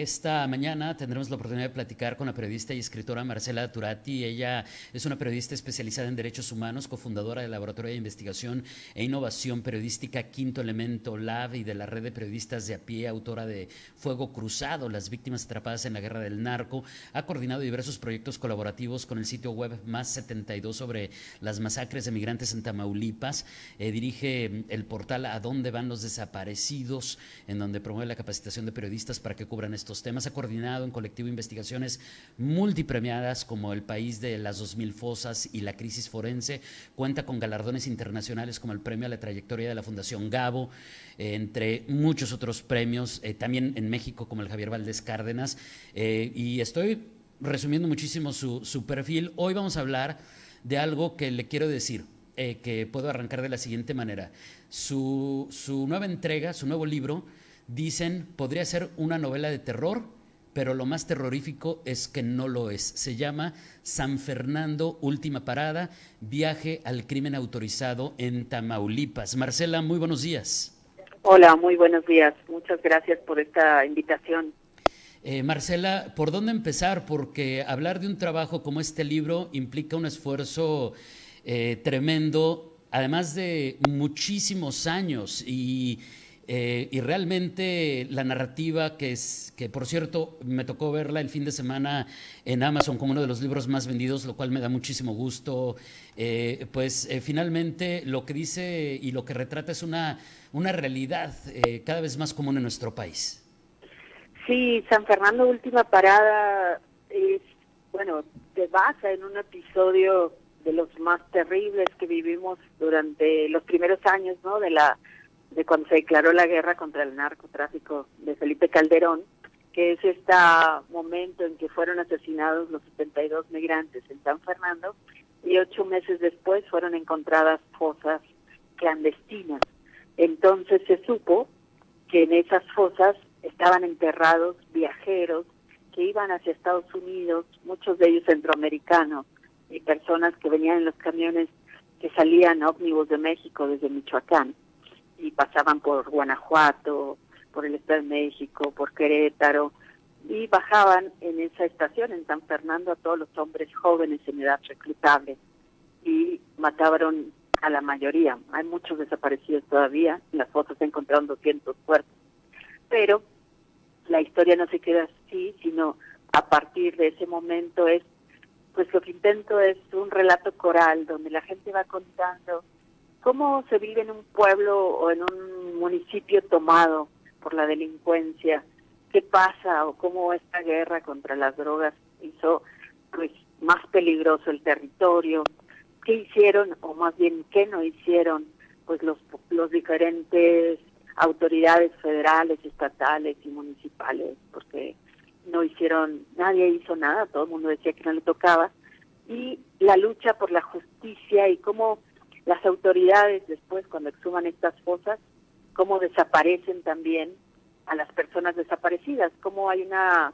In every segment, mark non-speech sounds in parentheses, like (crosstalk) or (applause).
Esta mañana tendremos la oportunidad de platicar con la periodista y escritora Marcela Turati. Ella es una periodista especializada en derechos humanos, cofundadora del Laboratorio de Investigación e Innovación Periodística Quinto Elemento Lab y de la red de periodistas de a pie, autora de Fuego Cruzado, las víctimas atrapadas en la guerra del narco. Ha coordinado diversos proyectos colaborativos con el sitio web Más 72 sobre las masacres de migrantes en Tamaulipas. Eh, dirige el portal A dónde van los desaparecidos, en donde promueve la capacitación de periodistas para que cubran estos temas. Ha coordinado en colectivo investigaciones multipremiadas como El País de las 2000 Fosas y la Crisis Forense. Cuenta con galardones internacionales como el Premio a la Trayectoria de la Fundación Gabo, eh, entre muchos otros premios, eh, también en México como el Javier Valdés Cárdenas. Eh, y estoy resumiendo muchísimo su, su, perfil. Hoy vamos a hablar de algo que le quiero decir. que puedo arrancar de la siguiente manera. Su, su nueva entrega, su nuevo libro, Dicen, podría ser una novela de terror, pero lo más terrorífico es que no lo es. Se llama San Fernando, Última Parada, viaje al crimen autorizado en Tamaulipas. Marcela, muy buenos días. Hola, muy buenos días. Muchas gracias por esta invitación. Eh, Marcela, ¿por dónde empezar? Porque hablar de un trabajo como este libro implica un esfuerzo eh, tremendo, además de muchísimos años y eh, y realmente la narrativa, que es, que por cierto me tocó verla el fin de semana en Amazon como uno de los libros más vendidos, lo cual me da muchísimo gusto, eh, pues eh, finalmente lo que dice y lo que retrata es una, una realidad cada vez más común en nuestro país. Sí, San Fernando Última Parada es, bueno, se basa en un episodio de los más terribles que vivimos durante los primeros años, ¿no? De la de cuando se declaró la guerra contra el narcotráfico de Felipe Calderón, que es este momento en que fueron asesinados los 72 migrantes en San Fernando y ocho meses después fueron encontradas fosas clandestinas. Entonces se supo que en esas fosas estaban enterrados viajeros que iban hacia Estados Unidos, muchos de ellos centroamericanos, y personas que venían en los camiones que salían ómnibus de México desde Michoacán y pasaban por Guanajuato, por el Estado de México, por Querétaro, y bajaban en esa estación, en San Fernando, a todos los hombres jóvenes en edad reclutable y mataron a la mayoría. Hay muchos desaparecidos todavía, en las fotos se encontraron 200 cuerpos, pero la historia no se queda así, sino a partir de ese momento es, pues lo que intento es un relato coral donde la gente va contando cómo se vive en un pueblo o en un municipio tomado por la delincuencia, qué pasa o cómo esta guerra contra las drogas hizo pues más peligroso el territorio, qué hicieron o más bien qué no hicieron pues los los diferentes autoridades federales, estatales y municipales, porque no hicieron, nadie hizo nada, todo el mundo decía que no le tocaba, y la lucha por la justicia y cómo las autoridades después cuando exhuman estas fosas, cómo desaparecen también a las personas desaparecidas, cómo hay una,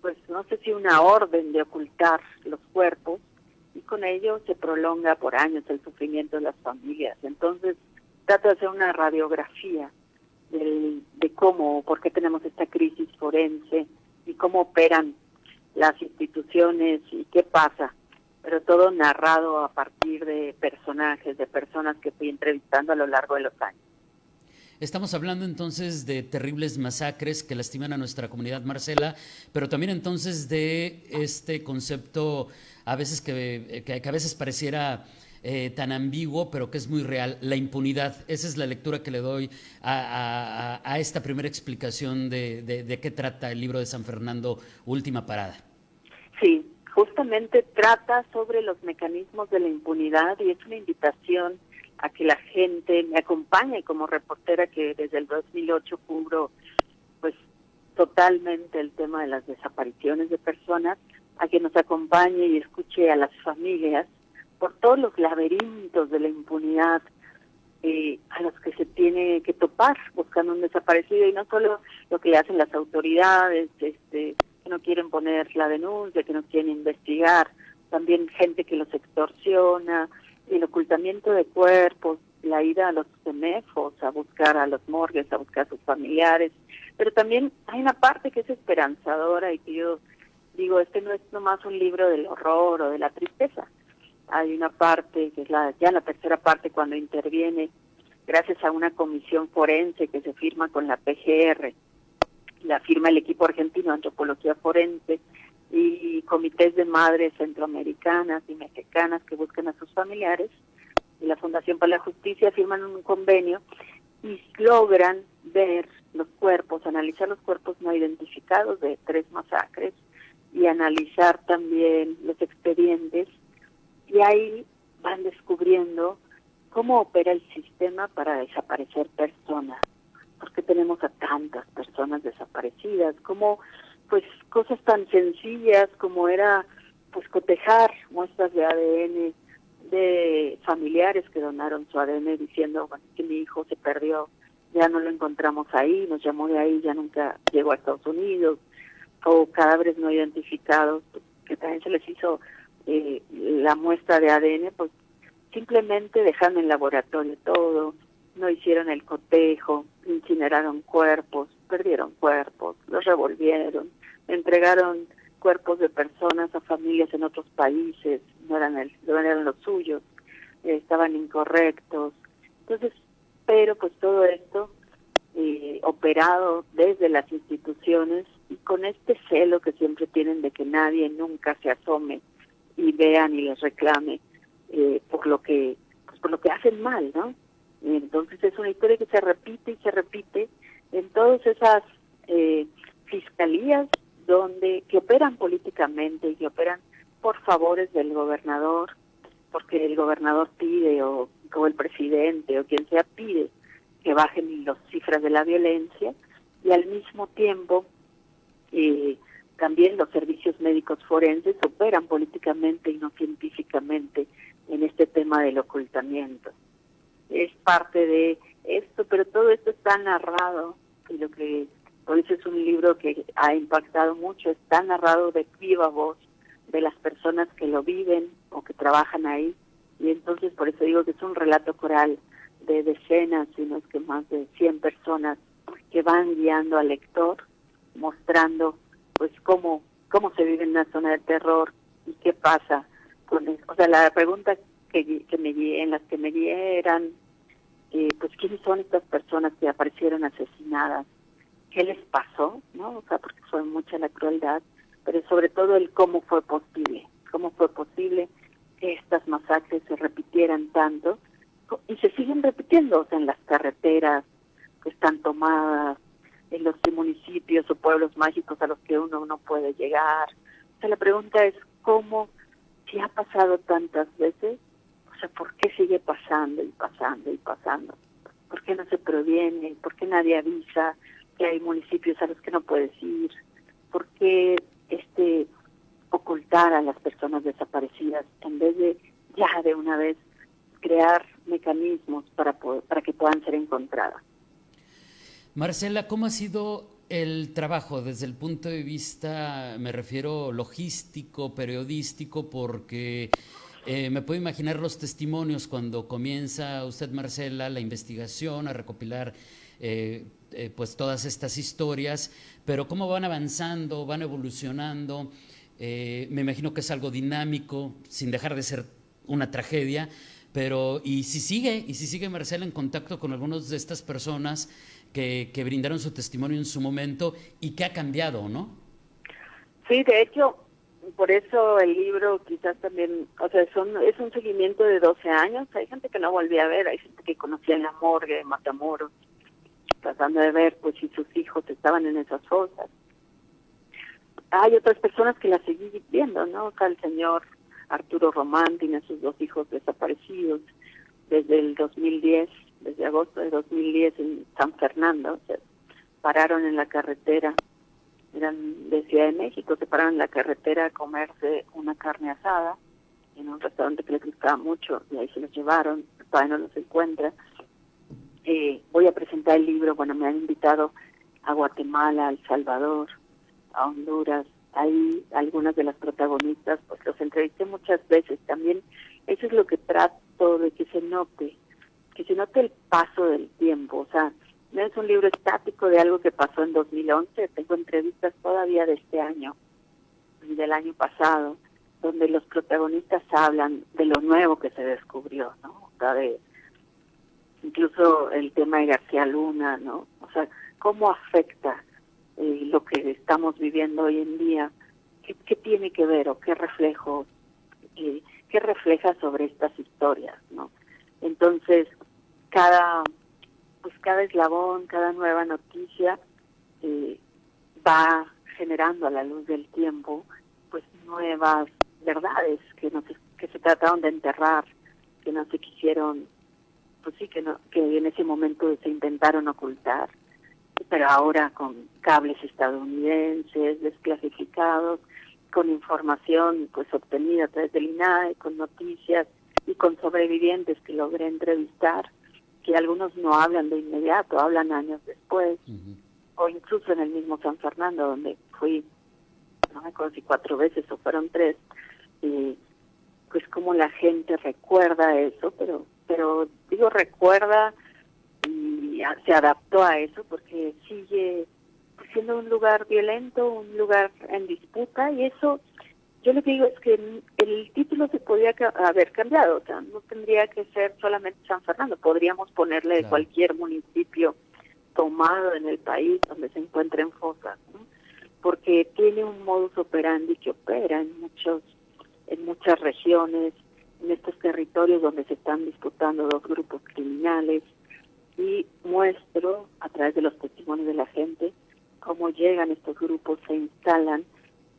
pues no sé si una orden de ocultar los cuerpos y con ello se prolonga por años el sufrimiento de las familias. Entonces, trato de hacer una radiografía del, de cómo, por qué tenemos esta crisis forense y cómo operan las instituciones y qué pasa pero todo narrado a partir de personajes, de personas que fui entrevistando a lo largo de los años. Estamos hablando entonces de terribles masacres que lastiman a nuestra comunidad, Marcela, pero también entonces de este concepto a veces que, que, a veces pareciera eh, tan ambiguo, pero que es muy real, la impunidad. Esa es la lectura que le doy a, a, a esta primera explicación de, de, de qué trata el libro de San Fernando, Última Parada. Sí, justamente trata sobre los mecanismos de la impunidad y es una invitación a que la gente me acompañe como reportera que desde el 2008 cubro pues totalmente el tema de las desapariciones de personas, a que nos acompañe y escuche a las familias por todos los laberintos de la impunidad eh, a los que se tiene que topar buscando un desaparecido y no solo lo que hacen las autoridades, este, no quieren poner la denuncia, que no quieren investigar, también gente que los extorsiona, el ocultamiento de cuerpos, la ida a los semefos, a buscar a los morgues, a buscar a sus familiares, pero también hay una parte que es esperanzadora y que yo digo, este no es nomás un libro del horror o de la tristeza, hay una parte que es la ya la tercera parte cuando interviene gracias a una comisión forense que se firma con la PGR, la firma el equipo argentino de antropología forense y comités de madres centroamericanas y mexicanas que buscan a sus familiares y la Fundación para la Justicia firman un convenio y logran ver los cuerpos, analizar los cuerpos no identificados de tres masacres y analizar también los expedientes. Y ahí van descubriendo cómo opera el sistema para desaparecer personas, porque tenemos a tantas personas desaparecidas, como pues cosas tan sencillas como era pues cotejar muestras de ADN de familiares que donaron su ADN diciendo que mi hijo se perdió, ya no lo encontramos ahí, nos llamó de ahí, ya nunca llegó a Estados Unidos, o cadáveres no identificados, que también se les hizo eh, la muestra de ADN, pues simplemente dejaron en laboratorio todo, no hicieron el cotejo, incineraron cuerpos, perdieron cuerpos, los revolvieron, entregaron cuerpos de personas a familias en otros países, no eran, el, no eran los suyos, estaban incorrectos. Entonces, pero pues todo esto eh, operado desde las instituciones y con este celo que siempre tienen de que nadie nunca se asome y vean y les reclame eh, por lo que pues por lo que hacen mal, ¿no? Entonces es una historia que se repite y se repite en todas esas eh, fiscalías donde que operan políticamente y que operan por favores del gobernador, porque el gobernador pide o, o el presidente o quien sea pide que bajen las cifras de la violencia y al mismo tiempo eh, también los servicios médicos forenses operan políticamente y no científicamente en este tema del ocultamiento. Es parte de esto, pero todo esto está narrado y lo que por eso es un libro que ha impactado mucho, está narrado de viva voz de las personas que lo viven o que trabajan ahí y entonces por eso digo que es un relato coral de decenas, sino que más de 100 personas que van guiando al lector, mostrando pues cómo cómo se vive en una zona de terror y qué pasa con eso. o sea la pregunta que, me en las que me dieran eh, pues quiénes son estas personas que aparecieron asesinadas qué les pasó no o sea porque fue mucha la crueldad pero sobre todo el cómo fue posible cómo fue posible que estas masacres se repitieran tanto y se siguen repitiendo o sea, en las carreteras que están tomadas en los municipios o pueblos mágicos a los que uno no puede llegar. O sea, la pregunta es cómo, si ha pasado tantas veces, sea, ¿por qué sigue pasando y pasando y pasando? ¿Por qué no se previene? ¿Por qué nadie avisa que hay municipios a los que no puedes ir? ¿Por qué este ocultar a las personas desaparecidas en vez de ya de una vez crear mecanismos para para que puedan ser encontradas? Marcela, ¿cómo ha sido el trabajo desde el punto de vista, me refiero logístico, periodístico, porque eh, me puedo imaginar los testimonios cuando comienza usted, Marcela, la investigación, a recopilar eh, eh, pues todas estas historias, pero cómo van avanzando, van evolucionando. me imagino que es algo dinámico, sin dejar de ser una tragedia, pero y si sigue, y si sigue Marcela en contacto con algunas de estas personas, que, brindaron su testimonio en su momento y que ha cambiado, ¿no? Sí, de hecho, por eso el libro quizás también, o sea, son, es un seguimiento de 12 años. Hay gente que no volvía a ver, hay gente que conocía en la morgue de Matamoros, tratando de ver pues si sus hijos estaban en esas fosas. Hay otras personas que la seguí viendo, ¿no? O sea, el señor Arturo Román tiene sus dos hijos desaparecidos desde el 2010 desde agosto de 2010 en San Fernando, se pararon en la carretera, eran de Ciudad de México, se pararon en la carretera a comerse una carne asada en un restaurante que les gustaba mucho y ahí se los llevaron, todavía no los encuentra. Eh, voy a presentar el libro, bueno, me han invitado a Guatemala, a El Salvador, a Honduras, ahí algunas de las protagonistas, pues los entrevisté muchas veces también. Eso es lo que trato de que se note, que se note el paso del tiempo. O sea, no es un libro estático de algo que pasó en 2011, tengo entrevistas todavía de este año del año pasado, donde los protagonistas hablan de lo nuevo que se descubrió, ¿no? O sea, de incluso el tema de García Luna, ¿no? O sea, cómo afecta eh, lo que estamos viviendo hoy en día, qué, tiene que ver o qué reflejo, eh, qué refleja sobre estas historias, ¿no? Entonces, cada, pues cada eslabón, cada nueva noticia eh, va generando a la luz del tiempo, pues nuevas verdades que no se, que se trataron de enterrar, que no se quisieron pues sí que no que en ese momento se intentaron ocultar. Pero ahora con cables estadounidenses desclasificados con información pues obtenida a través del INAE con noticias y con sobrevivientes que logré entrevistar que algunos no hablan de inmediato hablan años después o incluso en el mismo San Fernando donde fui no me acuerdo si cuatro veces o fueron tres y pues como la gente recuerda eso pero pero digo recuerda y se adaptó a eso porque sigue siendo un lugar violento, un lugar en disputa y eso yo lo que digo es que el título se podía haber cambiado, o sea, no tendría que ser solamente San Fernando, podríamos ponerle de cualquier municipio tomado en el país donde se encuentren fosas, porque tiene un modus operandi que opera en muchos en muchas regiones en estos territorios donde se están disputando dos grupos criminales y muestro a través de los testimonios de la gente cómo llegan estos grupos, se instalan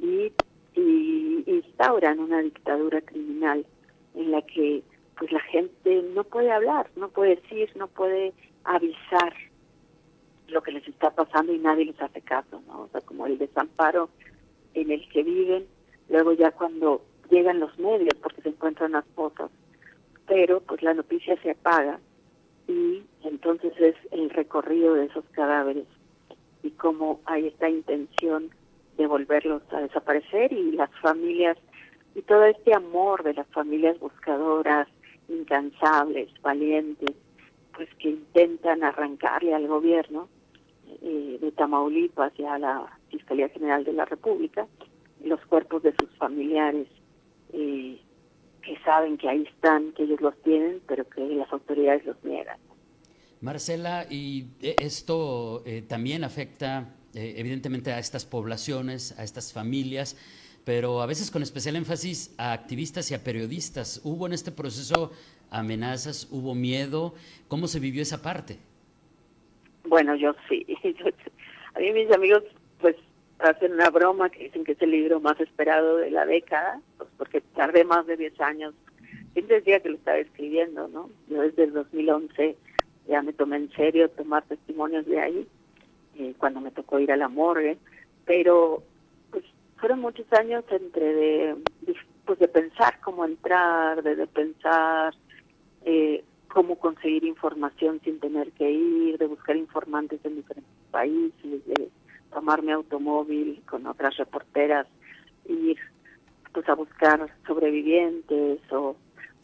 y, y instauran una dictadura criminal en la que pues la gente no puede hablar, no puede decir, no puede avisar lo que les está pasando y nadie les hace caso, ¿no? O sea, como el desamparo en el que viven, luego ya cuando llegan los medios porque se encuentran las fotos, pero pues la noticia se apaga y entonces es el recorrido de esos cadáveres y cómo hay esta intención de volverlos a desaparecer y las familias y todo este amor de las familias buscadoras, incansables, valientes, pues que intentan arrancarle al gobierno eh, de Tamaulipas y a la Fiscalía General de la República los cuerpos de sus familiares eh, que saben que ahí están, que ellos los tienen, pero que las autoridades los niegan. Marcela, y eh, esto eh, también afecta eh, evidentemente a estas poblaciones, a estas familias, pero a veces con especial énfasis a activistas y a periodistas. ¿Hubo en este proceso amenazas, hubo miedo? ¿Cómo se vivió esa parte? Bueno, yo sí. (laughs) a mí mis amigos pues hacen una broma que dicen que es el libro más esperado de la década, pues porque tardé más de 10 años. Siempre decía que lo estaba escribiendo, ¿no? Yo desde el 2011 ya me tomé en serio tomar testimonios de ahí, eh, cuando me tocó ir a la morgue, pero pues fueron muchos años entre de, pues de pensar cómo entrar, de, pensar eh, cómo conseguir información sin tener que ir, de buscar informantes en diferentes países, de tomar mi automóvil con otras reporteras, ir pues a buscar sobrevivientes o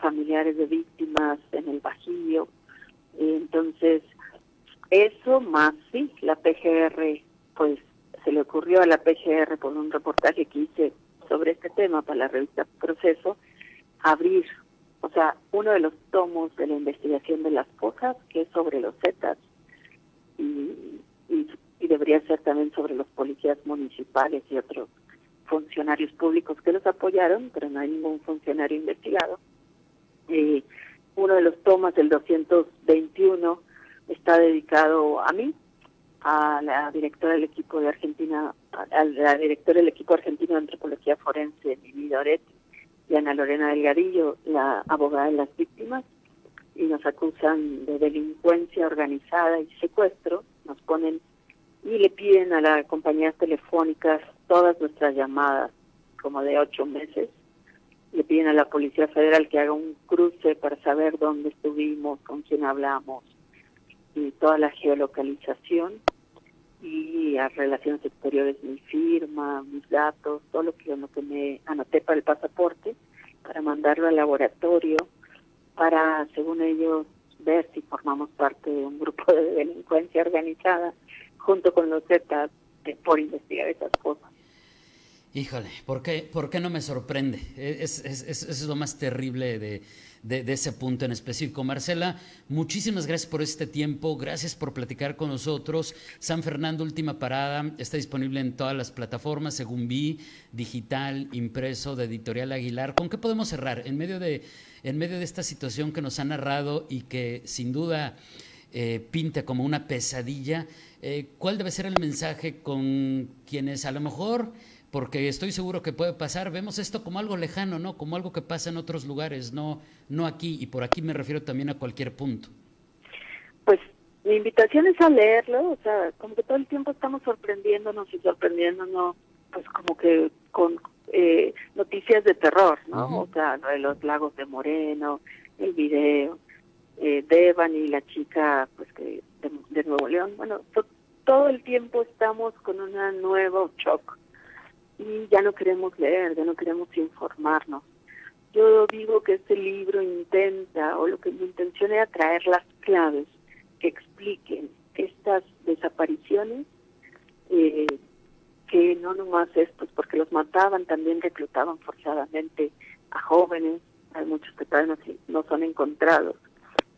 familiares de víctimas en el Bajío. Entonces, eso más sí, la PGR, pues se le ocurrió a la PGR por un reportaje que hice sobre este tema para la revista Proceso, abrir, o sea, uno de los tomos de la investigación de las cosas, que es sobre los Zetas, y, y y debería ser también sobre los policías municipales y otros funcionarios públicos que los apoyaron, pero no hay ningún funcionario investigado. Eh, uno de los tomas del 221 está dedicado a mí, a la directora del equipo de Argentina, a la directora del equipo argentino de antropología forense, Mimi Doret, y Ana Lorena Delgadillo, la abogada de las víctimas, y nos acusan de delincuencia organizada y secuestro, nos ponen y le piden a las compañías telefónicas todas nuestras llamadas, como de ocho meses. Le piden a la Policía Federal que haga un cruce para saber dónde estuvimos, con quién hablamos y toda la geolocalización. y a Relaciones Exteriores mi firma, mis datos, todo lo que, lo que me anoté para el pasaporte, para mandarlo al laboratorio, para, según ellos, ver si formamos parte de un grupo de delincuencia organizada, junto con los Zetas, por investigar esas cosas. Híjole, ¿por qué, ¿por qué no me sorprende? Es, es, es, lo más terrible de, de, ese punto en específico. Marcela, muchísimas gracias por este tiempo, gracias por platicar con nosotros. San Fernando, última parada, está disponible en todas las plataformas, según vi, digital, impreso, de Editorial Aguilar. ¿Con qué podemos cerrar? En medio de, en medio de esta situación que nos ha narrado y que sin duda eh, pinta como una pesadilla, eh, ¿cuál debe ser el mensaje con quienes a lo mejor porque estoy seguro que puede pasar. Vemos esto como algo lejano, ¿no? Como algo que pasa en otros lugares, no, no aquí. Y por aquí me refiero también a cualquier punto. Pues mi invitación es a leerlo, o sea, como que todo el tiempo estamos sorprendiéndonos y sorprendiéndonos, pues como que con eh, noticias de terror, ¿no? O sea, lo de los lagos de Moreno, el video, eh, Devan y la chica, pues que de, Nuevo León. Bueno, todo el tiempo estamos con una nuevo shock y ya no queremos leer, ya no queremos informarnos. Yo digo que este libro intenta, o lo que mi intención era traer las claves que expliquen estas desapariciones, eh, que no nomás es pues porque los mataban, también reclutaban forzadamente a jóvenes, hay muchos que todavía no, no son encontrados.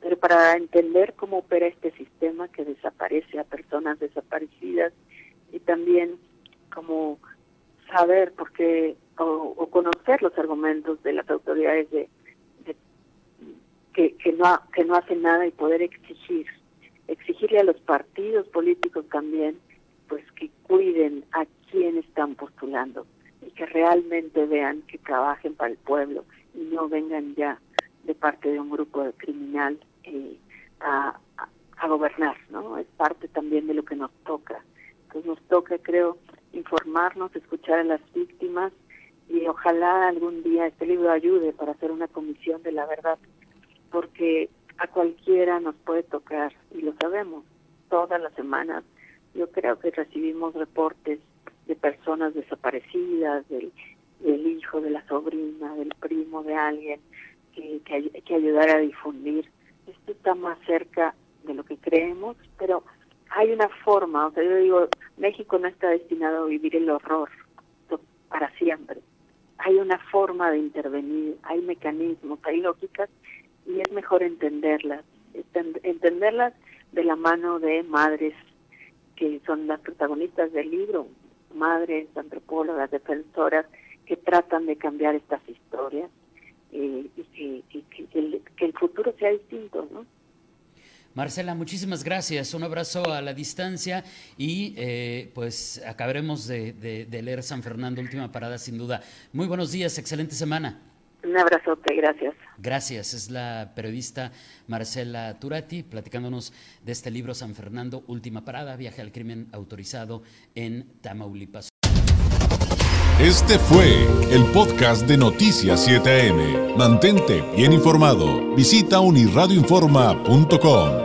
Pero para entender cómo opera este sistema que desaparece a personas desaparecidas y también cómo saber porque o, conocer los argumentos de las autoridades de, que, que no que no hacen nada y poder exigir exigirle a los partidos políticos también pues que cuiden a quién están postulando y que realmente vean que trabajen para el pueblo y no vengan ya de parte de un grupo de criminal eh, a gobernar, ¿no? Es parte también de lo que nos toca. Entonces nos toca, creo, informarnos, escuchar a las víctimas y ojalá algún día este libro ayude para hacer una comisión de la verdad, porque a cualquiera nos puede tocar y lo sabemos todas las semanas. Yo creo que recibimos reportes de personas desaparecidas, del, del hijo, de la sobrina, del primo de alguien, que, que, que ayudar a difundir. Esto está más cerca de lo que creemos, pero hay una forma, o sea, yo digo, México no está destinado a vivir el horror para siempre. Hay una forma de intervenir, hay mecanismos, hay lógicas y es mejor entenderlas, entenderlas de la mano de madres que son las protagonistas del libro, madres, antropólogas, defensoras que tratan de cambiar estas historias eh, y, que, el, que el futuro sea distinto, ¿no? Marcela, muchísimas gracias. Un abrazo a la distancia y eh, pues acabaremos de, leer San Fernando, última parada sin duda. Muy buenos días, excelente semana. Un abrazote, gracias. Gracias, es la periodista Marcela Turati platicándonos de este libro San Fernando, última parada, viaje al crimen autorizado en Tamaulipas. Este fue el podcast de Noticias 7am. Mantente bien informado. Visita unirradioinforma.com.